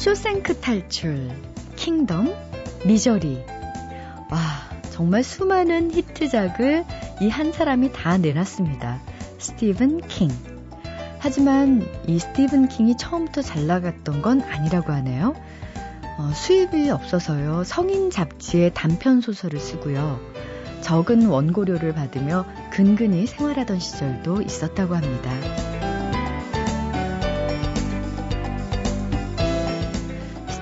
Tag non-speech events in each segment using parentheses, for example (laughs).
쇼생크 탈출, 킹덤, 미저리. 와, 정말 수많은 히트작을 이 한 사람이 다 내놨습니다. 스티븐 킹. 하지만 이 스티븐 킹이 처음부터 잘 나갔던 건 아니라고 하네요. 어, 수입이 없어서요. 성인 잡지에 단편 소설을 쓰고요. 적은 원고료를 받으며 근근히 생활하던 시절도 있었다고 합니다.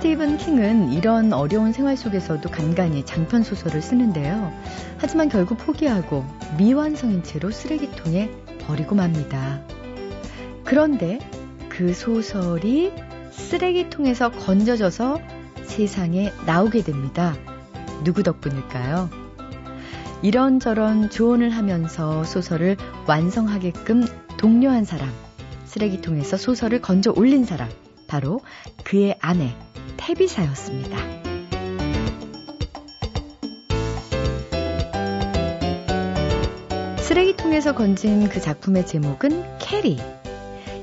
스티븐 킹은 이런 어려운 생활 속에서도 간간히 장편 소설을 쓰는데요. 하지만 결국 포기하고 미완성인 채로 쓰레기통에 버리고 맙니다. 그런데 그 소설이 쓰레기통에서 건져져서 세상에 나오게 됩니다. 누구 덕분일까요? 이런저런 조언을 하면서 소설을 완성하게끔 독려한 사람, 쓰레기통에서 소설을 건져 올린 사람, 바로 그의 아내, 태비사였습니다. 쓰레기통에서 건진 그 작품의 제목은 캐리.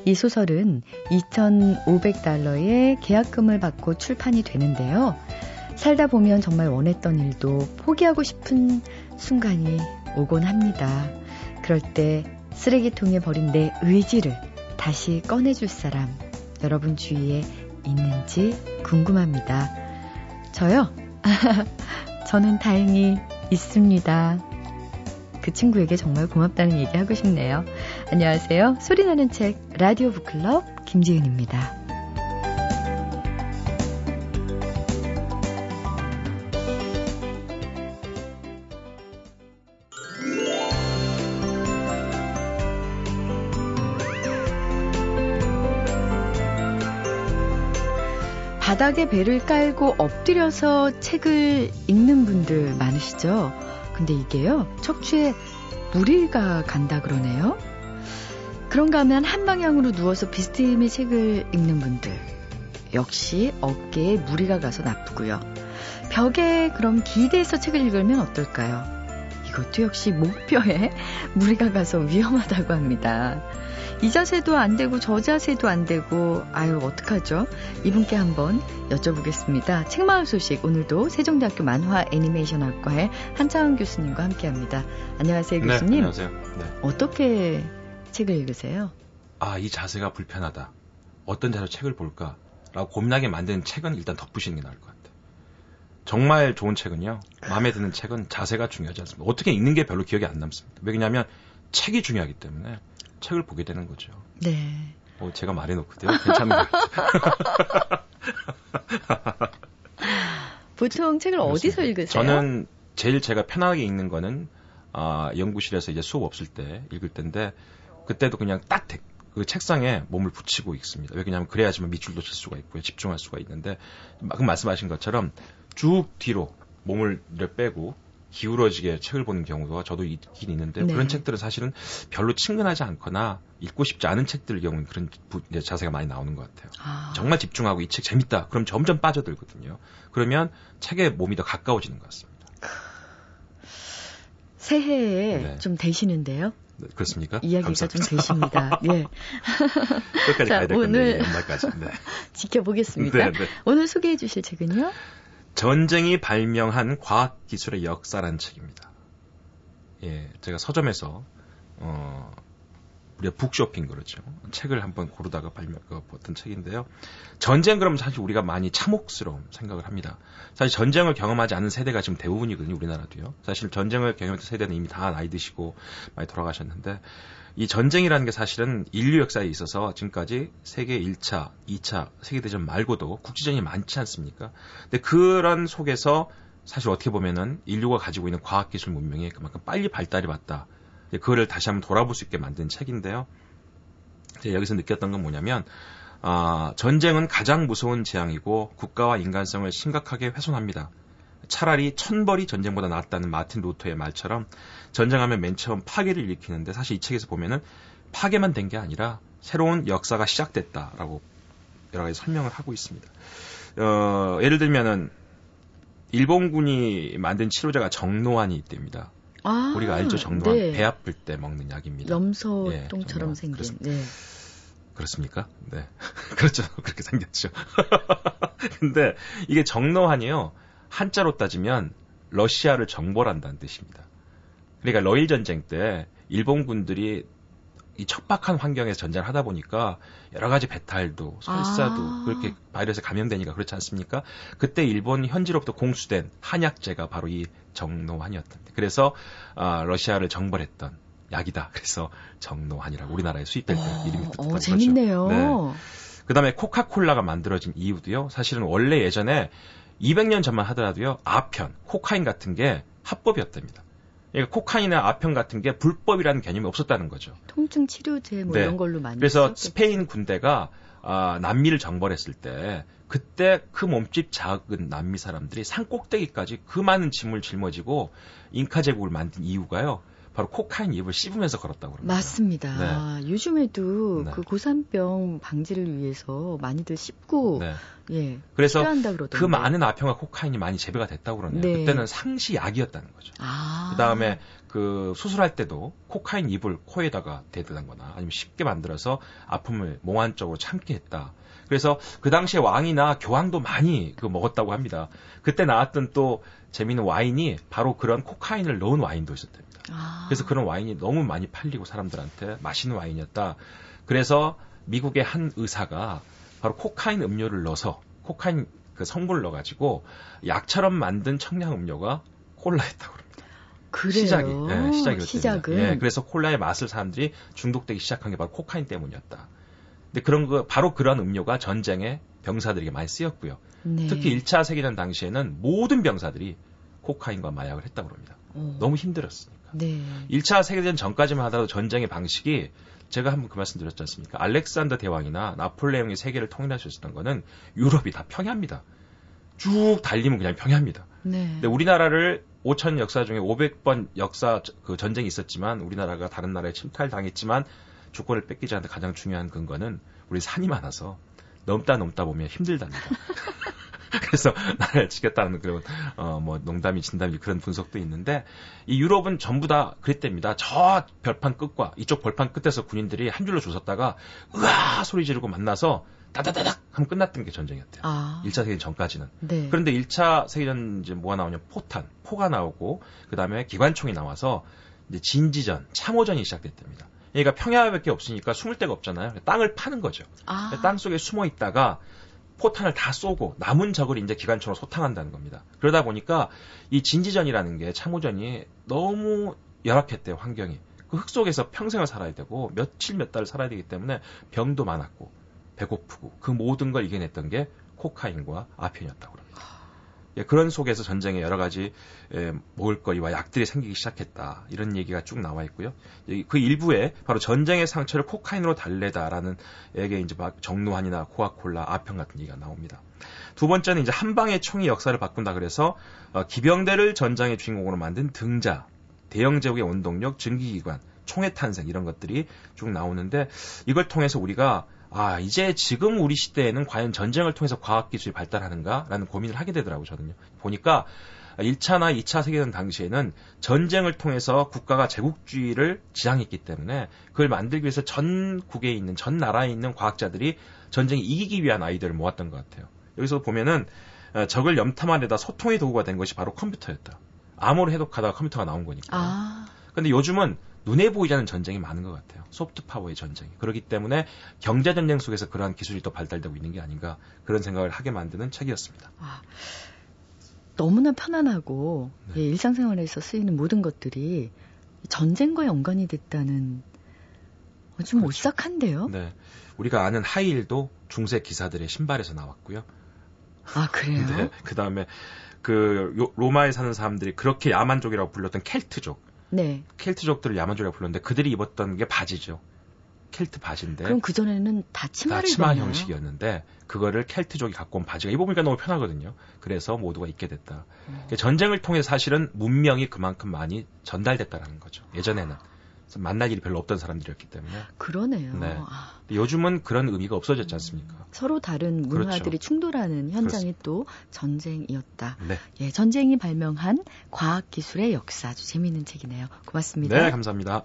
이 소설은 2,500달러의 계약금을 받고 출판이 되는데요. 살다 보면 정말 원했던 일도 포기하고 싶은 순간이 오곤 합니다. 그럴 때 쓰레기통에 버린 내 의지를 다시 꺼내줄 사람 여러분 주위에 있는지 궁금합니다. 저요? (laughs) 저는 다행히 있습니다. 그 친구에게 정말 고맙다는 얘기 하고 싶네요. 안녕하세요. 소리나는 책 라디오 북클럽 김지은입니다. 바닥에 배를 깔고 엎드려서 책을 읽는 분들 많으시죠? 근데 이게요, 척추에 무리가 간다 그러네요. 그런가 하면 한 방향으로 누워서 비스듬히 책을 읽는 분들. 역시 어깨에 무리가 가서 나쁘고요. 벽에 그럼 기대서 책을 읽으면 어떨까요? 이것도 역시 목뼈에 (laughs) 무리가 가서 위험하다고 합니다. 이 자세도 안 되고 저 자세도 안 되고 아유 어떡하죠? 이분께 한번 여쭤보겠습니다. 책마을 소식 오늘도 세종대학교 만화 애니메이션학과의 한창원 교수님과 함께합니다. 안녕하세요 네, 교수님. 안녕하세요. 네. 어떻게 책을 읽으세요? 아, 이 자세가 불편하다. 어떤 자세로 책을 볼까? 라고 고민하게 만드는 책은 일단 덮으시는 게 나을 것 같아요. 정말 좋은 책은요. 마음에 드는 책은 자세가 중요하지 않습니다. 어떻게 읽는 게 별로 기억이 안 남습니다. 왜냐하면 책이 중요하기 때문에 책을 보게 되는 거죠. 네. 어, 제가 말해놓거든요. 괜찮은데. (laughs) 보통 책을 어디서 읽으세요? 저는 제일 제가 편하게 읽는 거는 아, 연구실에서 이제 수업 없을 때 읽을 때인데 그때도 그냥 딱그 책상에 몸을 붙이고 읽습니다. 왜냐하면 그래야지만 밑줄도 칠 수가 있고요. 집중할 수가 있는데 방금 말씀하신 것처럼 쭉 뒤로 몸을 빼고 기울어지게 책을 보는 경우가 저도 있긴 있는데 네. 그런 책들은 사실은 별로 친근하지 않거나 읽고 싶지 않은 책들 경우는 그런 부- 자세가 많이 나오는 것 같아요. 아, 정말 집중하고 이 책 재밌다. 그럼 점점 빠져들거든요. 그러면 책에 몸이 더 가까워지는 것 같습니다. 새해에 네. 좀 되시는데요. 네, 그렇습니까? 이야기가 감사합니다. 좀 되십니다. 예. (laughs) 끝까지 자, 가야 될 건데 오늘- 연말까지. 네. (laughs) 지켜보겠습니다. 네, 네. 오늘 소개해 주실 책은요? 전쟁이 발명한 과학 기술의 역사라는 책입니다. 예, 제가 서점에서 어 우리가 북쇼핑 그러죠. 책을 한번 고르다가 발명 그, 봤던 책인데요. 전쟁 그러면 사실 우리가 많이 참혹스러운 생각을 합니다. 사실 전쟁을 경험하지 않은 세대가 지금 대부분이거든요, 우리나라도요. 사실 전쟁을 경험했던 세대는 이미 다 나이 드시고 많이 돌아가셨는데 이 전쟁이라는 게 사실은 인류 역사에 있어서 지금까지 세계 1차, 2차 세계대전 말고도 국지전이 많지 않습니까? 근데 그런 속에서 사실 어떻게 보면은 인류가 가지고 있는 과학기술 문명이 그만큼 빨리 발달이 왔다. 그거를 다시 한번 돌아볼 수 있게 만든 책인데요. 제가 여기서 느꼈던 건 뭐냐면, 아, 전쟁은 가장 무서운 재앙이고 국가와 인간성을 심각하게 훼손합니다. 차라리 천벌이 전쟁보다 낫다는 마틴 루터의 말처럼 전쟁하면 맨 처음 파괴를 일으키는데 사실 이 책에서 보면은 파괴만 된 게 아니라 새로운 역사가 시작됐다라고 여러 가지 설명을 하고 있습니다. 어, 예를 들면은 일본군이 만든 치료제가 정노환이 있답니다. 아, 우리가 알죠 정노환 네. 배 아플 때 먹는 약입니다. 염소똥처럼 예, 생긴. 그렇습니다. 네. 그렇습니까? 네. (laughs) 그렇죠. 그렇게 생겼죠. (laughs) 근데 이게 정로환이요. 한자로 따지면 러시아를 정벌한다는 뜻입니다. 그러니까 러일 전쟁 때 일본군들이 이 척박한 환경에서 전쟁을 하다 보니까 여러 가지 배탈도 설사도 아. 그렇게 바이러스에 감염되니까 그렇지 않습니까? 그때 일본 현지로부터 공수된 한약재가 바로 이 정노환이었던. 그래서 아, 러시아를 정벌했던 약이다. 그래서 정노환이라고 우리나라에 수입될 때 어, 이름이 붙었던 어, 재밌네요. 네. 그다음에 코카콜라가 만들어진 이유도요. 사실은 원래 예전에 200년 전만 하더라도요. 아편, 코카인 같은 게 합법이었답니다. 그러니까 코카인이나 아편 같은 게 불법이라는 개념이 없었다는 거죠. 통증 치료제 뭐 네. 이런 걸로 많이 그래서 썼겠죠. 스페인 군대가 아, 남미를 정벌했을 때 그때 그 몸집 작은 남미 사람들이 산 꼭대기까지 그 많은 짐을 짊어지고 잉카 제국을 만든 이유가요. 바로 코카인 잎을 씹으면서 걸었다고 그럽니다. 맞습니다. 네. 요즘에도 네. 그 고산병 방지를 위해서 많이들 씹고 네. 예. 그래서 그 많은 아평과 코카인이 많이 재배가 됐다고 그러네요. 네. 그때는 상시 약이었다는 거죠. 아. 그다음에 그 수술할 때도 코카인 잎을 코에다가 대드는거나 아니면 쉽게 만들어서 아픔을 몽환적으로 참게 했다. 그래서 그 당시에 왕이나 교황도 많이 그 먹었다고 합니다. 그때 나왔던 또 재미있는 와인이 바로 그런 코카인을 넣은 와인도 있었대요. 아. 그래서 그런 와인이 너무 많이 팔리고 사람들한테 맛있는 와인이었다. 그래서 미국의 한 의사가 바로 코카인 음료를 넣어서 코카인 그 성분을 넣어가지고 약처럼 만든 청량 음료가 콜라였다고 그럽니다. 그래요? 시작이, 예, 시작이 시작은. 예, 그래서 콜라의 맛을 사람들이 중독되기 시작한 게 바로 코카인 때문이었다. 근데 그런 거 바로 그런 음료가 전쟁에 병사들에게 많이 쓰였고요. 네. 특히 1차 세계전 당시에는 모든 병사들이 코카인과 마약을 했다고 합니다. 어. 너무 힘들었으니까. 네. 1차 세계대전 전까지만 하더라도 전쟁의 방식이 제가 한번 그 말씀 드렸지 않습니까? 알렉산더 대왕이나 나폴레옹이 세계를 통일하셨던 거는 유럽이 다 평야입니다. 쭉 달리면 그냥 평야입니다. 네. 근데 우리나라를 5천 역사 중에 500번 역사 그 전쟁이 있었지만 우리나라가 다른 나라에 침탈당했지만 주권을 뺏기지 않는 가장 중요한 근거는 우리 산이 많아서 넘다 넘다 보면 힘들답니다. (laughs) (laughs) 그래서 나라를 지켰다는 그런 어 뭐 농담이 진담이 그런 분석도 있는데 이 유럽은 전부 다 그랬답니다. 저 별판 끝과 이쪽 벌판 끝에서 군인들이 한 줄로 조섰다가 으아 소리 지르고 만나서 따다다닥 하면 끝났던 게 전쟁이었대요. 아. 1차 세계전 전까지는. 네. 그런데 1차 세계전 이제 뭐가 나오냐 포탄, 포가 나오고 그다음에 기관총이 나와서 이제 진지전, 참호전이 시작됐답니다. 그러니까 평야밖에 없으니까 숨을 데가 없잖아요. 땅을 파는 거죠. 아. 땅 속에 숨어 있다가 포탄을 다 쏘고 남은 적을 이제 기관총으로 소탕한다는 겁니다. 그러다 보니까 이 진지전이라는 게 참호전이 너무 열악했대요, 환경이. 그 흙 속에서 평생을 살아야 되고 며칠 몇 달을 살아야 되기 때문에 병도 많았고 배고프고 그 모든 걸 이겨냈던 게 코카인과 아편이었다고 합니다. 예, 그런 속에서 전쟁에 여러 가지 예, 먹을거리와 약들이 생기기 시작했다. 이런 얘기가 쭉 나와 있고요. 그 일부에 바로 전쟁의 상처를 코카인으로 달래다라는 에게 이제 막 정노환이나 코아콜라, 아편 같은 얘기가 나옵니다. 두 번째는 이제 한 방의 총이 역사를 바꾼다 그래서 어, 기병대를 전장의 주인공으로 만든 등자, 대영 제국의 원동력, 증기기관, 총의 탄생 이런 것들이 쭉 나오는데 이걸 통해서 우리가 아, 이제 지금 우리 시대에는 과연 전쟁을 통해서 과학기술이 발달하는가라는 고민을 하게 되더라고요, 저는요. 보니까 1차나 2차 세계대전 당시에는 전쟁을 통해서 국가가 제국주의를 지향했기 때문에 그걸 만들기 위해서 전국에 있는, 전 나라에 있는 과학자들이 전쟁에 이기기 위한 아이디어를 모았던 것 같아요. 여기서 보면은 어, 적을 염탐하려다 소통의 도구가 된 것이 바로 컴퓨터였다. 암호를 해독하다가 컴퓨터가 나온 거니까. 아. 근데 요즘은 눈에 보이지 않는 전쟁이 많은 것 같아요. 소프트 파워의 전쟁이. 그렇기 때문에 경제 전쟁 속에서 그러한 기술이 또 발달되고 있는 게 아닌가 그런 생각을 하게 만드는 책이었습니다. 아, 너무나 편안하고 네. 예, 일상생활에서 쓰이는 모든 것들이 전쟁과 연관이 됐다는 좀 그렇죠. 오싹한데요. 네. 우리가 아는 하이힐도 중세 기사들의 신발에서 나왔고요. 아, 그래요? (laughs) 네. 그 다음에 그 로마에 사는 사람들이 그렇게 야만족이라고 불렀던 켈트족. 네. 켈트족들을 야만족이라고 불렀는데 그들이 입었던 게 바지죠. 켈트 바지인데. 그럼 그 전에는 다 치마를 다 치마 입었나요? 형식이었는데 그거를 켈트족이 갖고 온 바지가 입어보니까 너무 편하거든요. 그래서 모두가 입게 됐다. 음. 전쟁을 통해 사실은 문명이 그만큼 많이 전달됐다라는 거죠. 예전에는. 만날 일이 별로 없던 사람들이었기 때문에. 그러네요. 네. 아. 요즘은 그런 의미가 없어졌지 않습니까? 음, 서로 다른 문화들이 그렇죠. 충돌하는 현장이 그렇습니다. 또 전쟁이었다. 네. 예, 전쟁이 발명한 과학 기술의 역사 아주 재미있는 책이네요. 고맙습니다. 네, 감사합니다.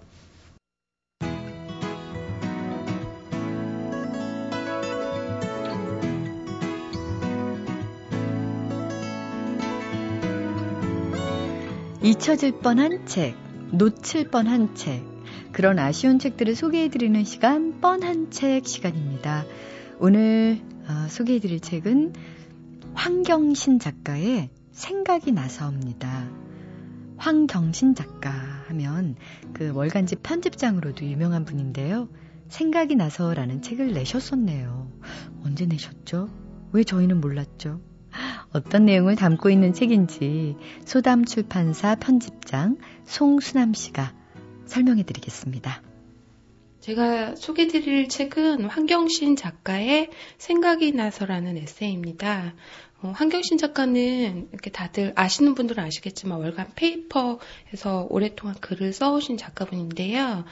잊혀질 뻔한 책, 놓칠 뻔한 책. 그런 아쉬운 책들을 소개해드리는 시간, 뻔한 책 시간입니다. 오늘 어, 소개해드릴 책은 황경신 작가의 생각이 나서입니다. 황경신 작가 하면 그 월간지 편집장으로도 유명한 분인데요. 생각이 나서라는 책을 내셨었네요. 언제 내셨죠? 왜 저희는 몰랐죠? 어떤 내용을 담고 있는 책인지 소담 출판사 편집장 송수남 씨가 설명해 드리겠습니다. 제가 소개 드릴 책은 황경신 작가의 생각이 나서라는 에세이입니다. 어, 황경신 작가는 이렇게 다들 아시는 분들은 아시겠지만 월간 페이퍼에서 오랫동안 글을 써오신 작가분인데요.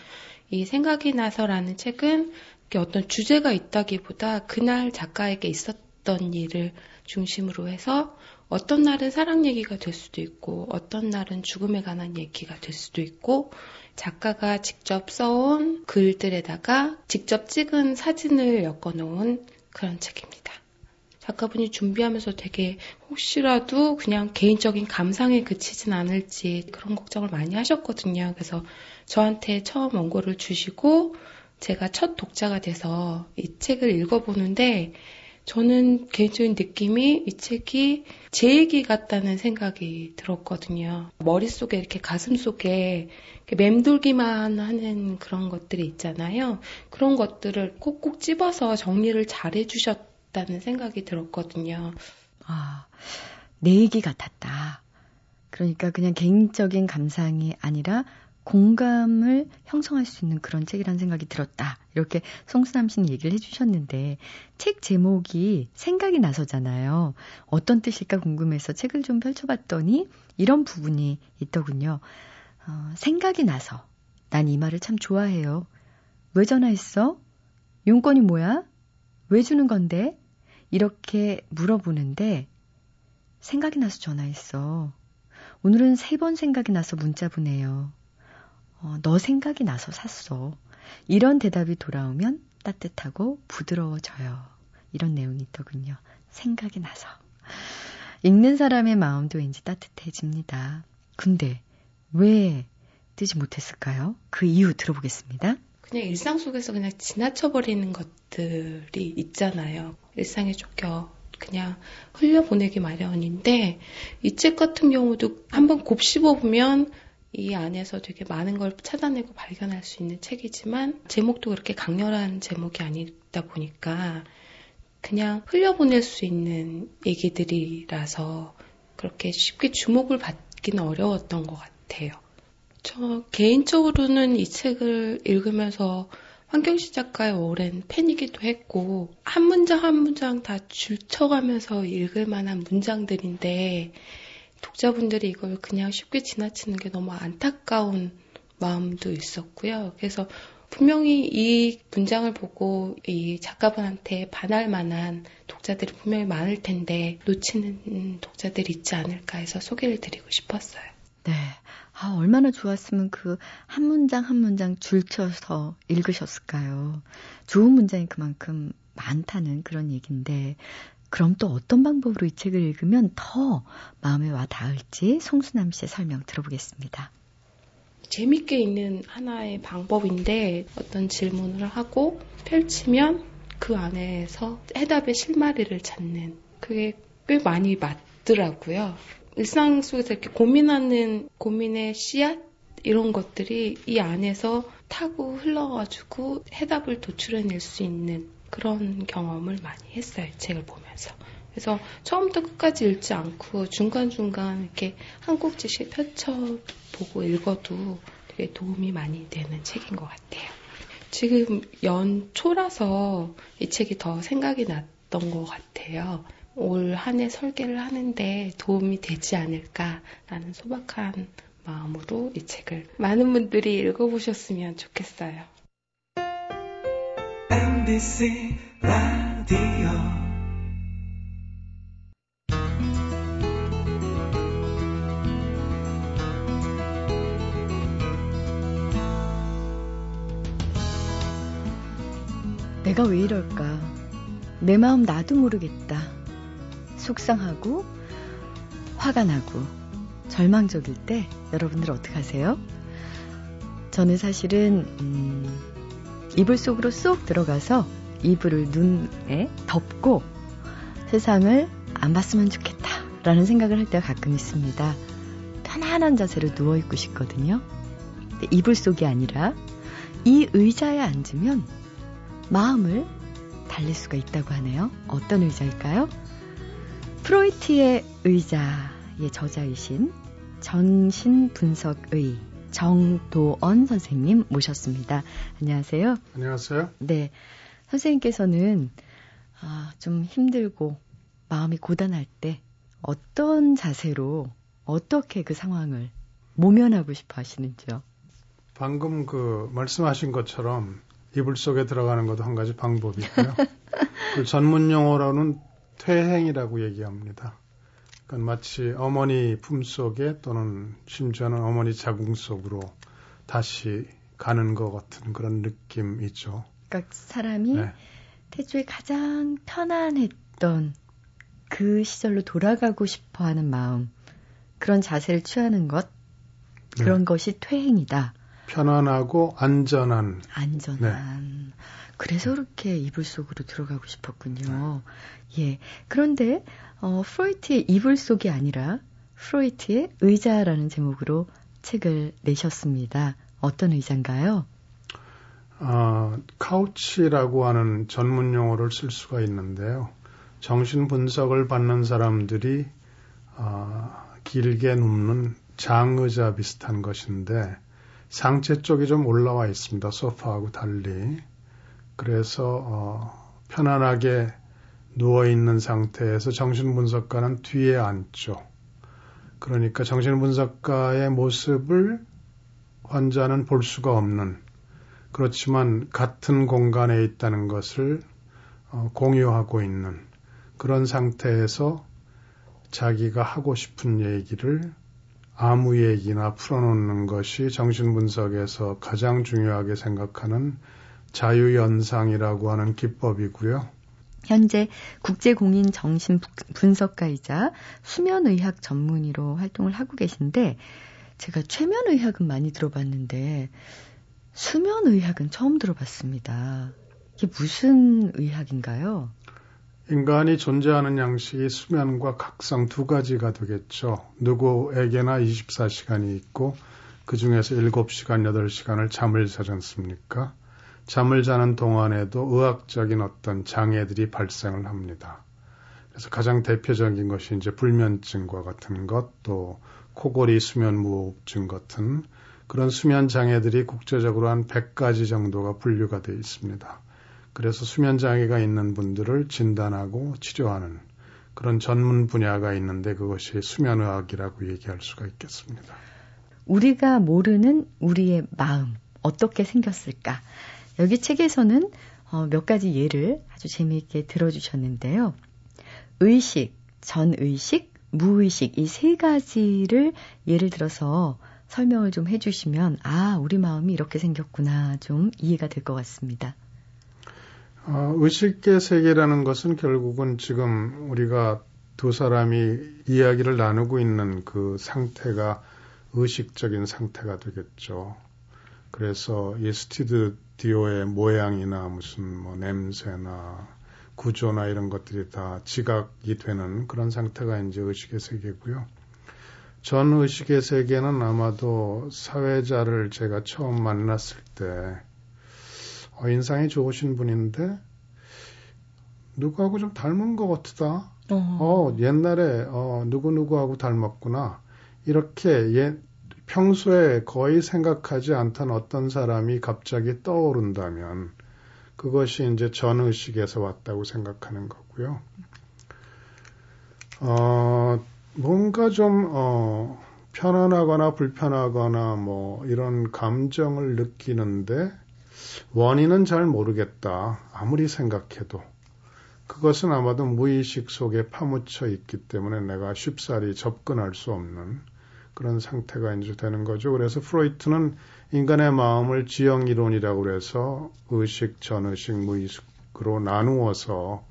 이 생각이 나서라는 책은 어떤 주제가 있다기보다 그날 작가에게 있었던 일을 중심으로 해서 어떤 날은 사랑 얘기가 될 수도 있고 어떤 날은 죽음에 관한 얘기가 될 수도 있고 작가가 직접 써온 글들에다가 직접 찍은 사진을 엮어 놓은 그런 책입니다. 작가분이 준비하면서 되게 혹시라도 그냥 개인적인 감상에 그치진 않을지 그런 걱정을 많이 하셨거든요. 그래서 저한테 처음 원고를 주시고 제가 첫 독자가 돼서 이 책을 읽어보는데 저는 개인적인 느낌이 이 책이 제 얘기 같다는 생각이 들었거든요. 머릿속에 이렇게 가슴 속에 맴돌기만 하는 그런 것들이 있잖아요. 그런 것들을 꼭꼭 집어서 정리를 잘 해주셨다는 생각이 들었거든요. 아, 내 얘기 같았다. 그러니까 그냥 개인적인 감상이 아니라 공감을 형성할 수 있는 그런 책이라는 생각이 들었다. 이렇게 송수남 씨는 얘기를 해주셨는데 책 제목이 생각이 나서잖아요. 어떤 뜻일까 궁금해서 책을 좀 펼쳐봤더니 이런 부분이 있더군요. 어, 생각이 나서 난 이 말을 참 좋아해요. 왜 전화했어? 용건이 뭐야? 왜 주는 건데? 이렇게 물어보는데 생각이 나서 전화했어. 오늘은 세 번 생각이 나서 문자 보내요. 어, 너 생각이 나서 샀어. 이런 대답이 돌아오면 따뜻하고 부드러워져요. 이런 내용이 있더군요. 생각이 나서. 읽는 사람의 마음도 왠지 따뜻해집니다. 근데 왜 뜨지 못했을까요? 그 이유 들어보겠습니다. 그냥 일상 속에서 그냥 지나쳐버리는 것들이 있잖아요. 일상에 쫓겨 그냥 흘려보내기 마련인데 이 책 같은 경우도 한번 곱씹어보면 이 안에서 되게 많은 걸 찾아내고 발견할 수 있는 책이지만 제목도 그렇게 강렬한 제목이 아니다 보니까 그냥 흘려보낼 수 있는 얘기들이라서 그렇게 쉽게 주목을 받기는 어려웠던 것 같아요. 저 개인적으로는 이 책을 읽으면서 황경시 작가의 오랜 팬이기도 했고 한 문장 한 문장 다 줄쳐가면서 읽을 만한 문장들인데 독자분들이 이걸 그냥 쉽게 지나치는 게 너무 안타까운 마음도 있었고요. 그래서 분명히 이 문장을 보고 이 작가분한테 반할 만한 독자들이 분명히 많을 텐데 놓치는 독자들이 있지 않을까 해서 소개를 드리고 싶었어요. 네. 아, 얼마나 좋았으면 그 한 문장 한 문장 줄쳐서 읽으셨을까요? 좋은 문장이 그만큼 많다는 그런 얘기인데 그럼 또 어떤 방법으로 이 책을 읽으면 더 마음에 와 닿을지 송수남 씨의 설명 들어보겠습니다. 재밌게 읽는 하나의 방법인데 어떤 질문을 하고 펼치면 그 안에서 해답의 실마리를 찾는 그게 꽤 많이 맞더라고요. 일상 속에서 이렇게 고민하는 고민의 씨앗 이런 것들이 이 안에서 타고 흘러가지고 해답을 도출해낼 수 있는 그런 경험을 많이 했어요. 책을 보면서. 그래서 처음부터 끝까지 읽지 않고 중간중간 이렇게 한 꼭지씩 펼쳐보고 읽어도 되게 도움이 많이 되는 책인 것 같아요. 지금 연초라서 이 책이 더 생각이 났던 것 같아요. 올 한 해 설계를 하는데 도움이 되지 않을까라는 소박한 마음으로 이 책을 많은 분들이 읽어보셨으면 좋겠어요. MBC 라디오 내가 왜 이럴까? 내 마음 나도 모르겠다. 속상하고 화가 나고 절망적일 때 여러분들 어떻게 하세요? 저는 사실은 음, 이불 속으로 쏙 들어가서 이불을 눈에 덮고 세상을 안 봤으면 좋겠다라는 생각을 할 때가 가끔 있습니다. 편안한 자세로 누워있고 싶거든요. 이불 속이 아니라 이 의자에 앉으면 마음을 달릴 수가 있다고 하네요. 어떤 의자일까요? 프로이트의 의자의 저자이신 정신분석의 정도언 선생님 모셨습니다. 안녕하세요. 안녕하세요. 네. 선생님께서는 아, 좀 힘들고 마음이 고단할 때 어떤 자세로 어떻게 그 상황을 모면하고 싶어 하시는지요? 방금 그 말씀하신 것처럼 이불 속에 들어가는 것도 한 가지 방법이고요. (laughs) 그 전문 용어로는 퇴행이라고 얘기합니다. 그러니까 마치 어머니 품 속에 또는 심지어는 어머니 자궁 속으로 다시 가는 것 같은 그런 느낌이죠. 그러니까 사람이 네. 태초에 가장 편안했던 그 시절로 돌아가고 싶어 하는 마음, 그런 자세를 취하는 것, 그런 네. 것이 퇴행이다. 편안하고 안전한. 안전한. 네. 그래서 그렇게 이불 속으로 들어가고 싶었군요. 예. 그런데, 어, 프로이트의 이불 속이 아니라 프로이트의 의자라는 제목으로 책을 내셨습니다. 어떤 의자인가요? 어, 카우치라고 하는 전문 용어를 쓸 수가 있는데요. 정신 분석을 받는 사람들이 어, 길게 눕는 장의자 비슷한 것인데 상체 쪽이 좀 올라와 있습니다. 소파하고 달리. 그래서 어, 편안하게 누워 있는 상태에서 정신분석가는 뒤에 앉죠. 그러니까 정신분석가의 모습을 환자는 볼 수가 없는 그렇지만 같은 공간에 있다는 것을 어, 공유하고 있는 그런 상태에서 자기가 하고 싶은 얘기를 아무 얘기나 풀어놓는 것이 정신분석에서 가장 중요하게 생각하는 자유연상이라고 하는 기법이고요. 현재 국제공인 정신 분석가이자 수면의학 전문의로 활동을 하고 계신데 제가 최면의학은 많이 들어봤는데 수면의학은 처음 들어봤습니다. 이게 무슨 의학인가요? 인간이 존재하는 양식이 수면과 각성 두 가지가 되겠죠. 누구에게나 24시간이 있고 그 중에서 7시간, 8시간을 잠을 자지 않습니까? 잠을 자는 동안에도 의학적인 어떤 장애들이 발생을 합니다. 그래서 가장 대표적인 것이 이제 불면증과 같은 것, 또 코골이 수면 무호흡증 같은 그런 수면 장애들이 국제적으로 한 100가지 정도가 분류가 되어 있습니다. 그래서 수면 장애가 있는 분들을 진단하고 치료하는 그런 전문 분야가 있는데 그것이 수면의학이라고 얘기할 수가 있겠습니다. 우리가 모르는 우리의 마음 어떻게 생겼을까? 여기 책에서는 어, 몇 가지 예를 아주 재미있게 들어주셨는데요. 의식, 전의식, 무의식 이 세 가지를 예를 들어서 설명을 좀 해주시면 아 우리 마음이 이렇게 생겼구나 좀 이해가 될 것 같습니다. 어, 의식의 세계라는 것은 결국은 지금 우리가 두 사람이 이야기를 나누고 있는 그 상태가 의식적인 상태가 되겠죠. 그래서 이 스튜디오의 모양이나 무슨 뭐 냄새나 구조나 이런 것들이 다 지각이 되는 그런 상태가 이제 의식의 세계고요. 전의식의 세계는 아마도 사회자를 제가 처음 만났을 때 어, 인상이 좋으신 분인데 누구하고 좀 닮은 것 같다. 어, 어 옛날에 어, 누구누구하고 닮았구나. 이렇게 예, 평소에 거의 생각하지 않던 어떤 사람이 갑자기 떠오른다면 그것이 이제 전의식에서 왔다고 생각하는 거고요. 어, 뭔가 좀, 어, 편안하거나 불편하거나 뭐 이런 감정을 느끼는데 원인은 잘 모르겠다. 아무리 생각해도. 그것은 아마도 무의식 속에 파묻혀 있기 때문에 내가 쉽사리 접근할 수 없는 그런 상태가 이제 되는 거죠. 그래서 프로이트는 인간의 마음을 지형 이론이라고 그래서 의식, 전의식, 무의식으로 나누어서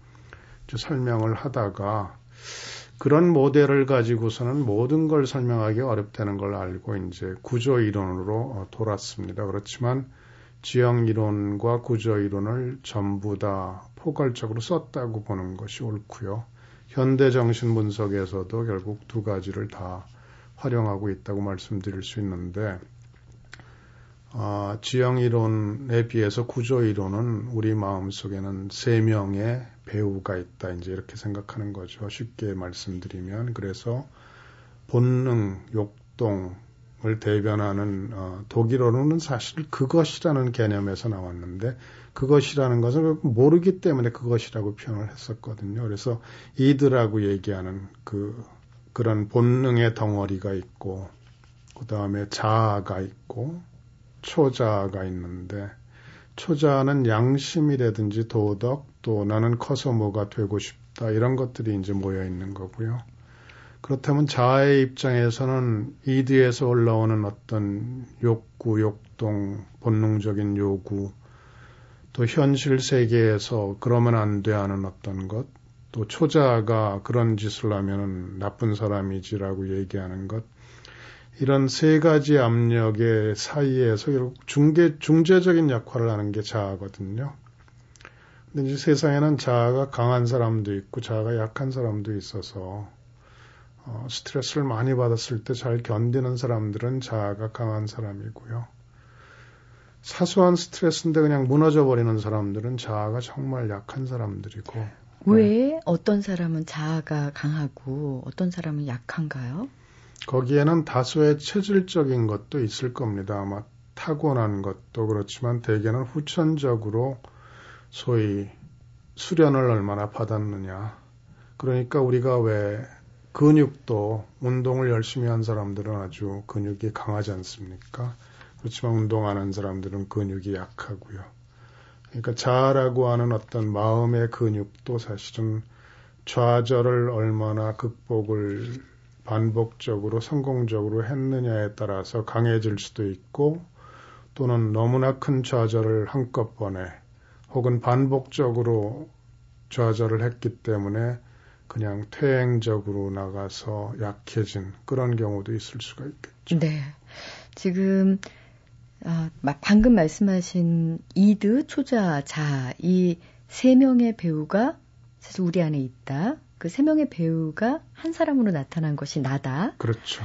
설명을 하다가 그런 모델을 가지고서는 모든 걸 설명하기 어렵다는 걸 알고 이제 구조 이론으로 어, 돌았습니다. 그렇지만 지형 이론과 구조 이론을 전부 다 포괄적으로 썼다고 보는 것이 옳고요. 현대 정신 분석에서도 결국 두 가지를 다 활용하고 있다고 말씀드릴 수 있는데 어, 지형 이론에 비해서 구조 이론은 우리 마음 속에는 세 명의 배우가 있다. 이제 이렇게 생각하는 거죠. 쉽게 말씀드리면 그래서 본능, 욕동을 대변하는 어, 독일어로는 사실 그것이라는 개념에서 나왔는데 그것이라는 것을 모르기 때문에 그것이라고 표현을 했었거든요. 그래서 이들하고 얘기하는 그 그런 본능의 덩어리가 있고 그 다음에 자아가 있고 초자가 있는데 초자는 양심이라든지 도덕 또 나는 커서 뭐가 되고 싶다 이런 것들이 이제 모여 있는 거고요. 그렇다면 자아의 입장에서는 이 뒤에서 올라오는 어떤 욕구, 욕동, 본능적인 요구, 또 현실 세계에서 그러면 안 돼 하는 어떤 것, 또 초자가 그런 짓을 하면은 나쁜 사람이지라고 얘기하는 것, 이런 세 가지 압력의 사이에서 중개, 중재적인 역할을 하는 게 자아거든요. 근데 이제 세상에는 자아가 강한 사람도 있고 자아가 약한 사람도 있어서 어, 스트레스를 많이 받았을 때 잘 견디는 사람들은 자아가 강한 사람이고요. 사소한 스트레스인데 그냥 무너져 버리는 사람들은 자아가 정말 약한 사람들이고. 왜 네. 어떤 사람은 자아가 강하고 어떤 사람은 약한가요? 거기에는 다소의 체질적인 것도 있을 겁니다. 아마 타고난 것도 그렇지만 대개는 후천적으로 소위 수련을 얼마나 받았느냐. 그러니까 우리가 왜 근육도 운동을 열심히 한 사람들은 아주 근육이 강하지 않습니까? 그렇지만 운동하는 사람들은 근육이 약하고요. 그러니까 자아라고 하는 어떤 마음의 근육도 사실은 좌절을 얼마나 극복을 반복적으로 성공적으로 했느냐에 따라서 강해질 수도 있고 또는 너무나 큰 좌절을 한꺼번에 혹은 반복적으로 좌절을 했기 때문에 그냥 퇴행적으로 나가서 약해진 그런 경우도 있을 수가 있겠죠. 네. 지금 아, 방금 말씀하신 이드, 초자, 자, 이 세 명의 배우가 사실 우리 안에 있다. 그 세 명의 배우가 한 사람으로 나타난 것이 나다. 그렇죠.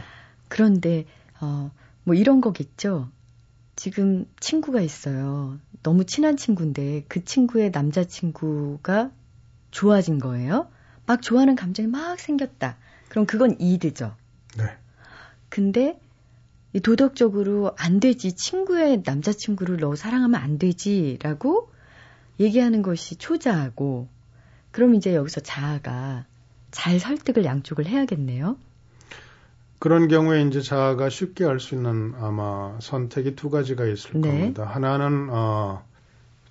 그런데, 어, 뭐 이런 거겠죠. 지금 친구가 있어요. 너무 친한 친구인데 그 친구의 남자친구가 좋아진 거예요. 막 좋아하는 감정이 막 생겼다. 그럼 그건 이드죠. 네. 근데 도덕적으로 안 되지. 친구의 남자친구를 너 사랑하면 안 되지 라고 얘기하는 것이 초자하고 그럼 이제 여기서 자아가 잘 설득을 양쪽을 해야겠네요. 그런 경우에 이제 자아가 쉽게 할 수 있는 아마 선택이 두 가지가 있을 네. 겁니다. 하나는 어,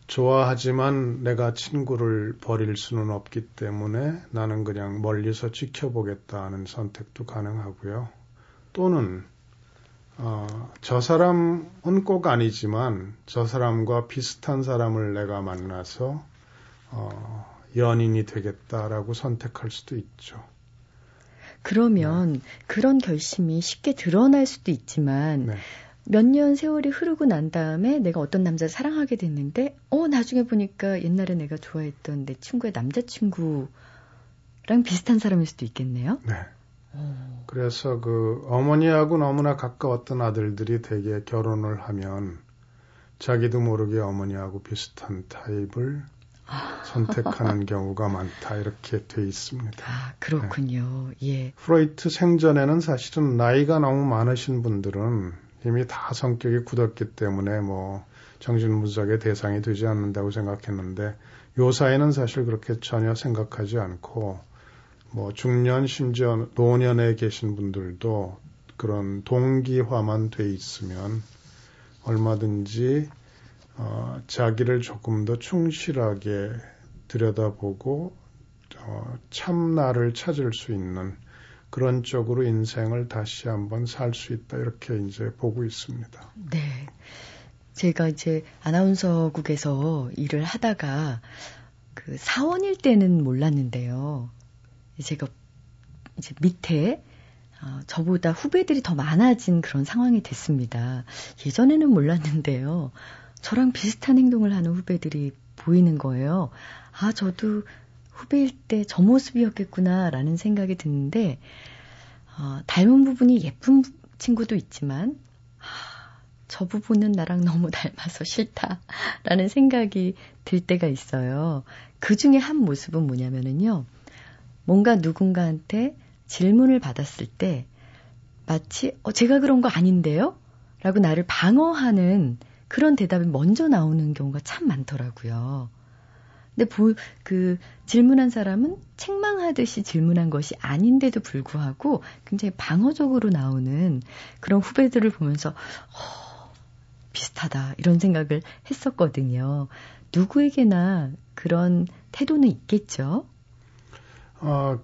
좋아하지만 내가 친구를 버릴 수는 없기 때문에 나는 그냥 멀리서 지켜보겠다 하는 선택도 가능하고요. 또는 어, 저 사람은 꼭 아니지만 저 사람과 비슷한 사람을 내가 만나서 어, 연인이 되겠다라고 선택할 수도 있죠. 그러면 네. 그런 결심이 쉽게 드러날 수도 있지만 네. 몇년 세월이 흐르고 난 다음에 내가 어떤 남자를 사랑하게 됐는데 어 나중에 보니까 옛날에 내가 좋아했던 내 친구의 남자친구랑 비슷한 사람일 수도 있겠네요. 네. 그래서 그 어머니하고 너무나 가까웠던 아들들이 대개 결혼을 하면 자기도 모르게 어머니하고 비슷한 타입을 선택하는 (laughs) 경우가 많다 이렇게 돼 있습니다. 아 그렇군요. 네. 예. 프로이트 생전에는 사실은 나이가 너무 많으신 분들은 이미 다 성격이 굳었기 때문에 뭐 정신분석의 대상이 되지 않는다고 생각했는데 요 사이는 사실 그렇게 전혀 생각하지 않고 뭐 중년 심지어 노년에 계신 분들도 그런 동기화만 돼 있으면 얼마든지 어, 자기를 조금 더 충실하게 들여다보고 어, 참나를 찾을 수 있는 그런 쪽으로 인생을 다시 한번 살 수 있다 이렇게 이제 보고 있습니다. 네. 제가 이제 아나운서국에서 일을 하다가 그 사원일 때는 몰랐는데요. 제가 이제 밑에 어, 저보다 후배들이 더 많아진 그런 상황이 됐습니다. 예전에는 몰랐는데요. 저랑 비슷한 행동을 하는 후배들이 보이는 거예요. 아, 저도 후배일 때 저 모습이었겠구나라는 생각이 드는데, 어, 닮은 부분이 예쁜 친구도 있지만, 아, 저 부분은 나랑 너무 닮아서 싫다라는 생각이 들 때가 있어요. 그 중에 한 모습은 뭐냐면은요, 뭔가 누군가한테 질문을 받았을 때 마치 어, 제가 그런 거 아닌데요? 라고 나를 방어하는 그런 대답이 먼저 나오는 경우가 참 많더라고요. 근데 보, 그 질문한 사람은 책망하듯이 질문한 것이 아닌데도 불구하고 굉장히 방어적으로 나오는 그런 후배들을 보면서 어, 비슷하다 이런 생각을 했었거든요. 누구에게나 그런 태도는 있겠죠. 어,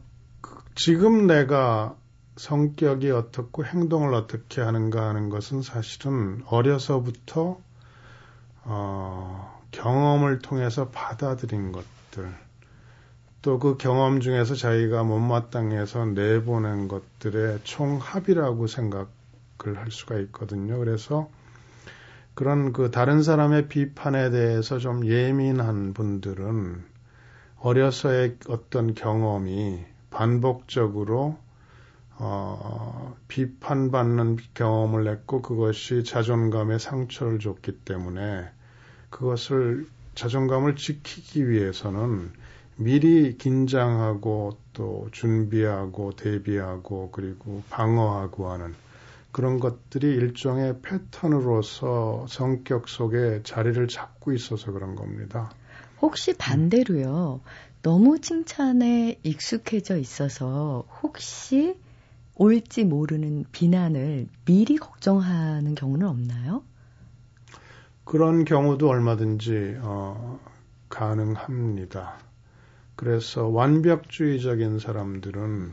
지금 내가 성격이 어떻고 행동을 어떻게 하는가 하는 것은 사실은 어려서부터 어, 경험을 통해서 받아들인 것들 또 그 경험 중에서 자기가 못마땅해서 내보낸 것들의 총합이라고 생각을 할 수가 있거든요. 그래서 그런 그 다른 사람의 비판에 대해서 좀 예민한 분들은 어려서의 어떤 경험이 반복적으로 어, 비판받는 경험을 했고 그것이 자존감에 상처를 줬기 때문에 그것을 자존감을 지키기 위해서는 미리 긴장하고 또 준비하고 대비하고 그리고 방어하고 하는 그런 것들이 일종의 패턴으로서 성격 속에 자리를 잡고 있어서 그런 겁니다. 혹시 반대로요. 너무 칭찬에 익숙해져 있어서 혹시 올지 모르는 비난을 미리 걱정하는 경우는 없나요? 그런 경우도 얼마든지 어, 가능합니다. 그래서 완벽주의적인 사람들은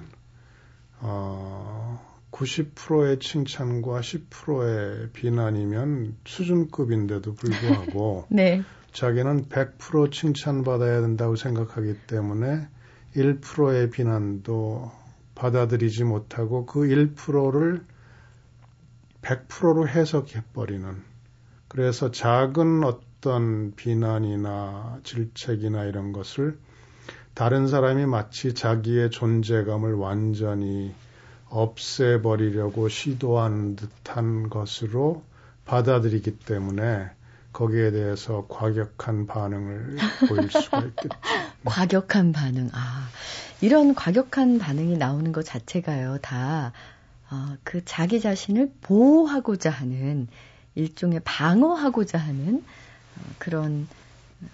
어, 90%의 칭찬과 10%의 비난이면 수준급인데도 불구하고 (laughs) 네. 자기는 100% 칭찬받아야 된다고 생각하기 때문에 1%의 비난도 받아들이지 못하고 그 1%를 100%로 해석해버리는. 그래서 작은 어떤 비난이나 질책이나 이런 것을 다른 사람이 마치 자기의 존재감을 완전히 없애버리려고 시도하는 듯한 것으로 받아들이기 때문에 거기에 대해서 과격한 반응을 보일 수가 있겠죠. (laughs) 과격한 반응. 아, 이런 과격한 반응이 나오는 것 자체가요, 다, 어, 그 자기 자신을 보호하고자 하는, 일종의 방어하고자 하는 어, 그런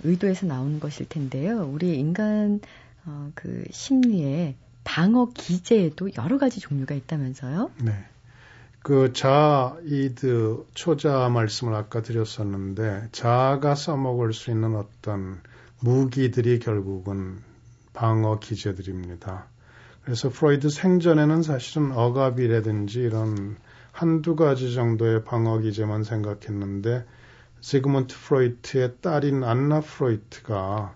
의도에서 나오는 것일 텐데요. 우리 인간, 어, 그 심리에 방어 기제에도 여러 가지 종류가 있다면서요? 네. 그 자이드 초자 말씀을 아까 드렸었는데 자아가 써먹을 수 있는 어떤 무기들이 결국은 방어 기제들입니다. 그래서 프로이드 생전에는 사실은 억압이라든지 이런 한두 가지 정도의 방어 기제만 생각했는데 시그먼트 프로이트의 딸인 안나 프로이트가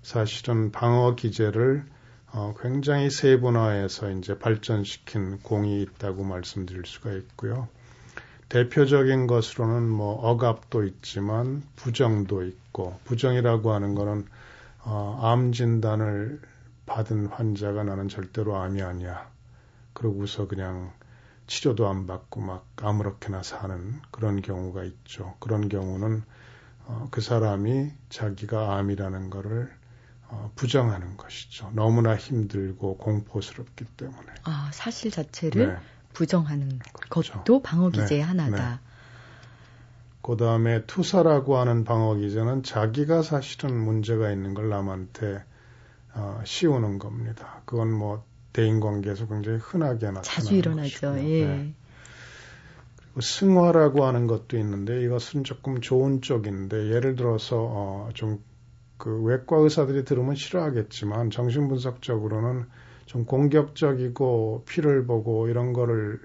사실은 방어 기제를 어, 굉장히 세분화해서 이제 발전시킨 공이 있다고 말씀드릴 수가 있고요. 대표적인 것으로는 뭐 억압도 있지만 부정도 있고 부정이라고 하는 거는 어, 암 진단을 받은 환자가 나는 절대로 암이 아니야. 그러고서 그냥 치료도 안 받고 막 아무렇게나 사는 그런 경우가 있죠. 그런 경우는 어, 그 사람이 자기가 암이라는 거를 어, 부정하는 것이죠. 너무나 힘들고 공포스럽기 때문에. 아, 사실 자체를 네. 부정하는 그렇죠. 것도 방어 기제의 네. 하나다. 네. 그 다음에 투사라고 하는 방어 기제는 자기가 사실은 문제가 있는 걸 남한테 어, 씌우는 겁니다. 그건 뭐 대인 관계에서 굉장히 흔하게 나타나는 자주 일어나죠. 것이고요. 예. 네. 그리고 승화라고 하는 것도 있는데 이것은 조금 좋은 쪽인데 예를 들어서 어, 좀 그 외과 의사들이 들으면 싫어하겠지만 정신분석적으로는 좀 공격적이고 피를 보고 이런 거를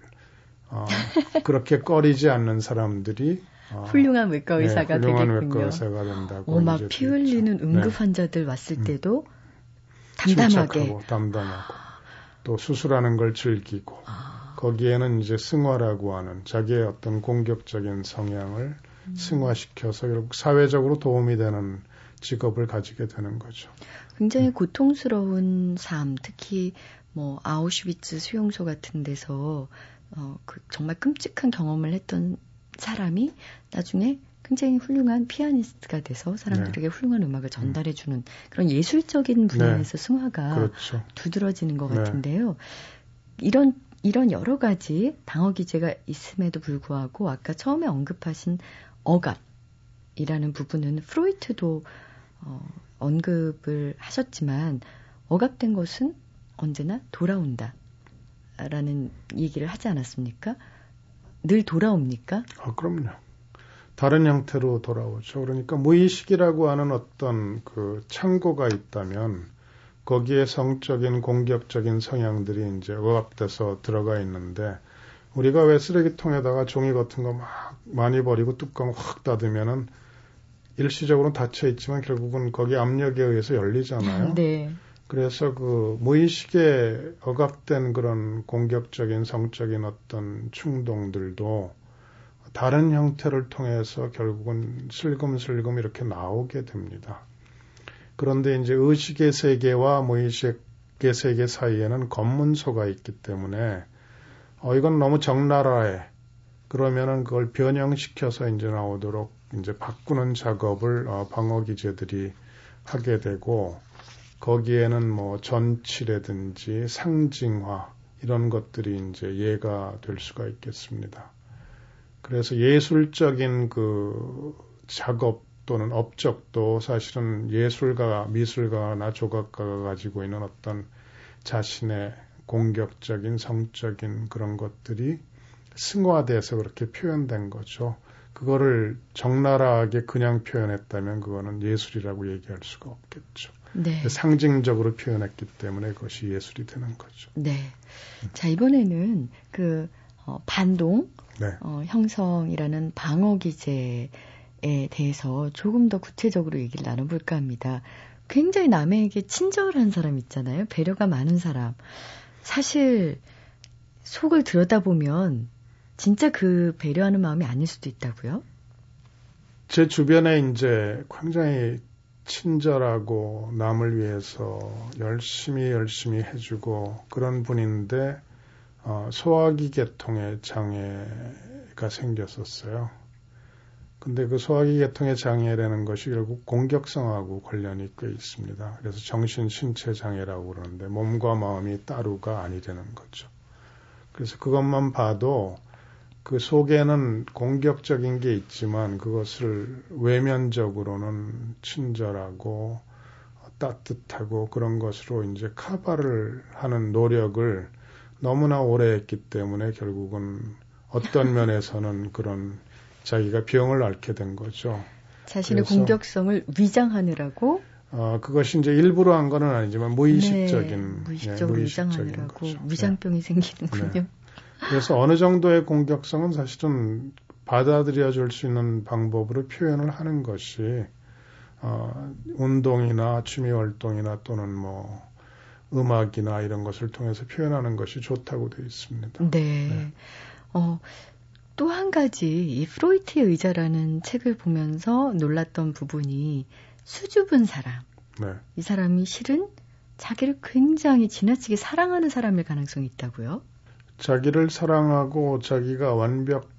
어, (laughs) 그렇게 꺼리지 않는 사람들이 어, 훌륭한 외과 네, 의사가 훌륭한 되겠군요. 외과 의사가 된다고. 어, 막 이제 피또 흘리는 있죠. 응급 네. 환자들 왔을 음. 때도 담담하게 침착하고 담담하고. 또 수술하는 걸 즐기고 아. 거기에는 이제 승화라고 하는 자기의 어떤 공격적인 성향을 음. 승화시켜서 결국 사회적으로 도움이 되는 직업을 가지게 되는 거죠. 굉장히 음. 고통스러운 삶, 특히 뭐 아우슈비츠 수용소 같은 데서 어, 그 정말 끔찍한 경험을 했던 사람이 나중에 굉장히 훌륭한 피아니스트가 돼서 사람들에게 네. 훌륭한 음악을 전달해 주는 음. 그런 예술적인 분야에서 네. 승화가 그렇죠. 두드러지는 것 네. 같은데요. 이런 이런 여러 가지 방어 기제가 있음에도 불구하고 아까 처음에 언급하신 억압이라는 부분은 프로이트도 어, 언급을 하셨지만 억압된 것은 언제나 돌아온다. 라는 얘기를 하지 않았습니까? 늘 돌아옵니까? 아, 그럼요. 다른 형태로 돌아오죠. 그러니까 무의식이라고 하는 어떤 그 창고가 있다면 거기에 성적인 공격적인 성향들이 이제 억압돼서 들어가 있는데 우리가 왜 쓰레기통에다가 종이 같은 거 막 많이 버리고 뚜껑 확 닫으면은 일시적으로 닫혀 있지만 결국은 거기 압력에 의해서 열리잖아요. 네. 그래서 그 무의식에 억압된 그런 공격적인 성적인 어떤 충동들도 다른 형태를 통해서 결국은 슬금슬금 이렇게 나오게 됩니다. 그런데 이제 의식의 세계와 무의식의 세계 사이에는 검문소가 있기 때문에 어 이건 너무 적나라해. 그러면은 그걸 변형시켜서 이제 나오도록 이제 바꾸는 작업을 어 방어 기제들이 하게 되고 거기에는 뭐 전치라든지 상징화 이런 것들이 이제 예가 될 수가 있겠습니다. 그래서 예술적인 그 작업 또는 업적도 사실은 예술가, 미술가나 조각가가 가지고 있는 어떤 자신의 공격적인 성적인 그런 것들이 승화돼서 그렇게 표현된 거죠. 그거를 적나라하게 그냥 표현했다면 그거는 예술이라고 얘기할 수가 없겠죠. 네. 상징적으로 표현했기 때문에 그것이 예술이 되는 거죠. 네. 자, 이번에는 그, 어, 반동, 네. 어, 형성이라는 방어 기제에 대해서 조금 더 구체적으로 얘기를 나눠볼까 합니다. 굉장히 남에게 친절한 사람 있잖아요. 배려가 많은 사람. 사실, 속을 들여다보면 진짜 그 배려하는 마음이 아닐 수도 있다고요? 제 주변에 이제 굉장히 친절하고 남을 위해서 열심히 열심히 해주고 그런 분인데 어, 소화기 계통의 장애가 생겼었어요. 근데 그 소화기 계통의 장애라는 것이 결국 공격성하고 관련이 꽤 있습니다. 그래서 정신 신체 장애라고 그러는데 몸과 마음이 따로가 아니되는 거죠. 그래서 그것만 봐도 그 속에는 공격적인 게 있지만 그것을 외면적으로는 친절하고 따뜻하고 그런 것으로 이제 카바를 하는 노력을 너무나 오래 했기 때문에 결국은 어떤 (laughs) 면에서는 그런 자기가 병을 앓게 된 거죠. 자신의 공격성을 위장하느라고 어, 그것이 이제 일부러 한 거는 아니지만 무의식적인 네, 무의식적으로 네, 위장하느라고 위장병이 네. 생기는군요. 네. 그래서 어느 정도의 공격성은 사실은 받아들여 줄 수 있는 방법으로 표현을 하는 것이 어, 운동이나 취미 활동이나 또는 뭐 음악이나 이런 것을 통해서 표현하는 것이 좋다고 되어 있습니다. 네. 네. 어, 또 한 가지 이 프로이트의 의자라는 책을 보면서 놀랐던 부분이 수줍은 사람. 네. 이 사람이 실은 자기를 굉장히 지나치게 사랑하는 사람일 가능성이 있다고요? 자기를 사랑하고 자기가 완벽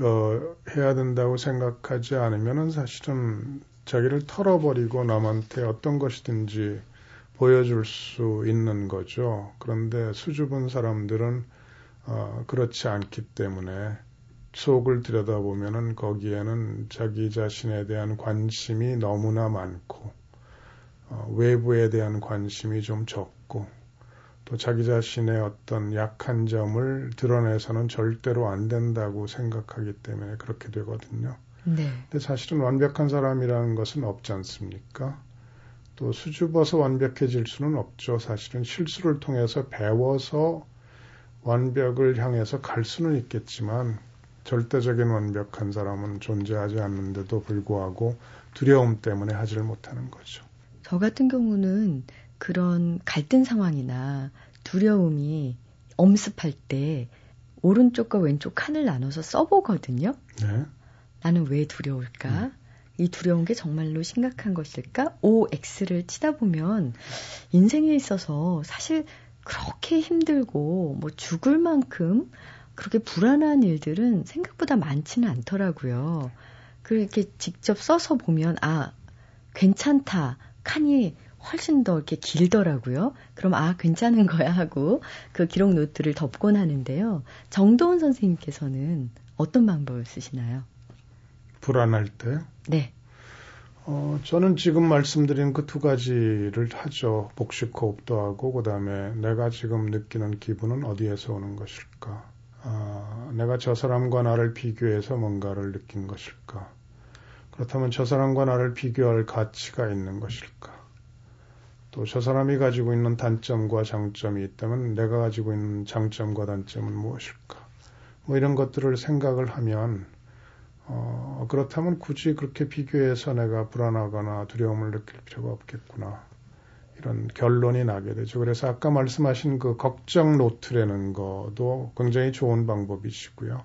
어, 해야 된다고 생각하지 않으면은 사실은 자기를 털어버리고 남한테 어떤 것이든지 보여줄 수 있는 거죠. 그런데 수줍은 사람들은 어, 그렇지 않기 때문에 속을 들여다보면은 거기에는 자기 자신에 대한 관심이 너무나 많고 어, 외부에 대한 관심이 좀 적고 또 자기 자신의 어떤 약한 점을 드러내서는 절대로 안 된다고 생각하기 때문에 그렇게 되거든요. 네. 근데 사실은 완벽한 사람이라는 것은 없지 않습니까? 또 수줍어서 완벽해질 수는 없죠. 사실은 실수를 통해서 배워서 완벽을 향해서 갈 수는 있겠지만 절대적인 완벽한 사람은 존재하지 않는데도 불구하고 두려움 때문에 하지를 못하는 거죠. 저 같은 경우는 그런 갈등 상황이나 두려움이 엄습할 때 오른쪽과 왼쪽 칸을 나눠서 써보거든요. 네. 나는 왜 두려울까? 음. 이 두려운 게 정말로 심각한 것일까? OX를 치다 보면 인생에 있어서 사실 그렇게 힘들고 뭐 죽을 만큼 그렇게 불안한 일들은 생각보다 많지는 않더라고요. 그렇게 직접 써서 보면 아 괜찮다 칸이 훨씬 더 이렇게 길더라고요. 그럼 아 괜찮은 거야 하고 그 기록 노트를 덮곤 하는데요. 정도원 선생님께서는 어떤 방법을 쓰시나요? 불안할 때? 네. 어, 저는 지금 말씀드린 그 두 가지를 하죠. 복식 호흡도 하고, 그 다음에 내가 지금 느끼는 기분은 어디에서 오는 것일까? 아, 내가 저 사람과 나를 비교해서 뭔가를 느낀 것일까? 그렇다면 저 사람과 나를 비교할 가치가 있는 것일까? 또 저 사람이 가지고 있는 단점과 장점이 있다면 내가 가지고 있는 장점과 단점은 무엇일까? 뭐 이런 것들을 생각을 하면 어, 그렇다면 굳이 그렇게 비교해서 내가 불안하거나 두려움을 느낄 필요가 없겠구나. 이런 결론이 나게 되죠. 그래서 아까 말씀하신 그 걱정 노트라는 것도 굉장히 좋은 방법이시고요.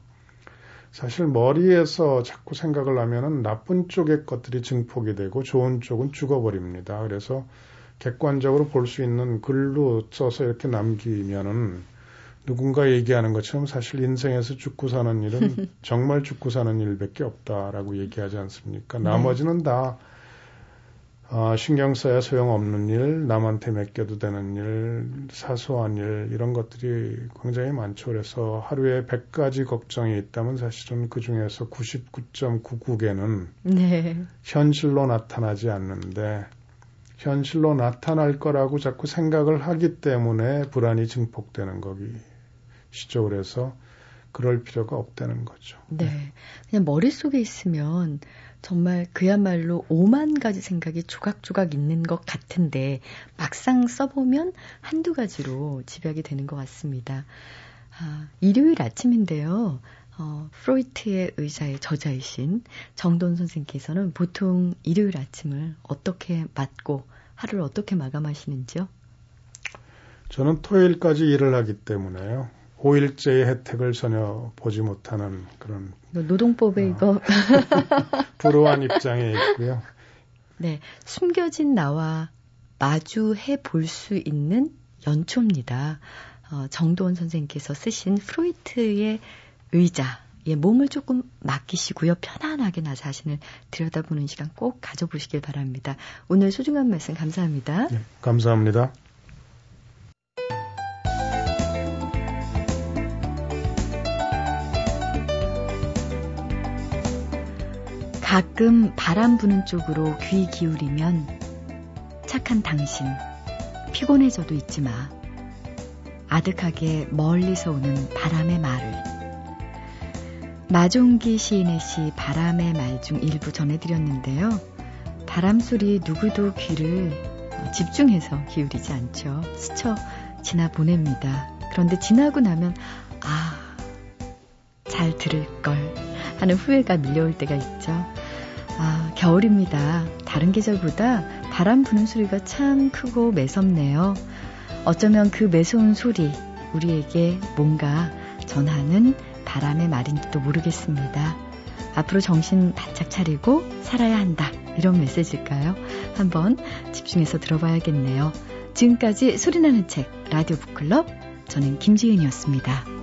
사실 머리에서 자꾸 생각을 하면은 나쁜 쪽의 것들이 증폭이 되고 좋은 쪽은 죽어버립니다. 그래서 객관적으로 볼 수 있는 글로 써서 이렇게 남기면은 누군가 얘기하는 것처럼 사실 인생에서 죽고 사는 일은 (laughs) 정말 죽고 사는 일밖에 없다라고 얘기하지 않습니까? 네. 나머지는 다 어, 신경 써야 소용없는 일, 남한테 맡겨도 되는 일, 사소한 일, 이런 것들이 굉장히 많죠. 그래서 하루에 100가지 걱정이 있다면 사실은 그 중에서 99.99개는 네. 현실로 나타나지 않는데 현실로 나타날 거라고 자꾸 생각을 하기 때문에 불안이 증폭되는 거기 시죠. 그래서 그럴 필요가 없다는 거죠. 네. 그냥 머릿속에 있으면 정말 그야말로 오만 가지 생각이 조각조각 있는 것 같은데 막상 써보면 한두 가지로 집약이 되는 것 같습니다. 아, 일요일 아침인데요. 어, 프로이트의 의사의 저자이신 정돈 선생께서는 보통 일요일 아침을 어떻게 맞고 하루를 어떻게 마감하시는지요? 저는 토요일까지 일을 하기 때문에요. 5일제의 혜택을 전혀 보지 못하는 그런 노동법에 어, 이거 (laughs) 불우한 입장에 있고요. 네, 숨겨진 나와 마주해 볼 수 있는 연초입니다. 어, 정도원 선생님께서 쓰신 프로이트의 의자, 예, 몸을 조금 맡기시고요. 편안하게 나 자신을 들여다보는 시간 꼭 가져보시길 바랍니다. 오늘 소중한 말씀 감사합니다. 네, 감사합니다. 가끔 바람 부는 쪽으로 귀 기울이면 착한 당신 피곤해져도 잊지 마. 아득하게 멀리서 오는 바람의 말을. 마종기 시인의 시 바람의 말 중 일부 전해드렸는데요. 바람 소리 누구도 귀를 집중해서 기울이지 않죠. 스쳐 지나 보냅니다. 그런데 지나고 나면 아, 잘 들을 걸 하는 후회가 밀려올 때가 있죠. 아, 겨울입니다. 다른 계절보다 바람 부는 소리가 참 크고 매섭네요. 어쩌면 그 매서운 소리, 우리에게 뭔가 전하는 바람의 말인지도 모르겠습니다. 앞으로 정신 바짝 차리고 살아야 한다. 이런 메시지일까요? 한번 집중해서 들어봐야겠네요. 지금까지 소리나는 책, 라디오 북클럽, 저는 김지은이었습니다.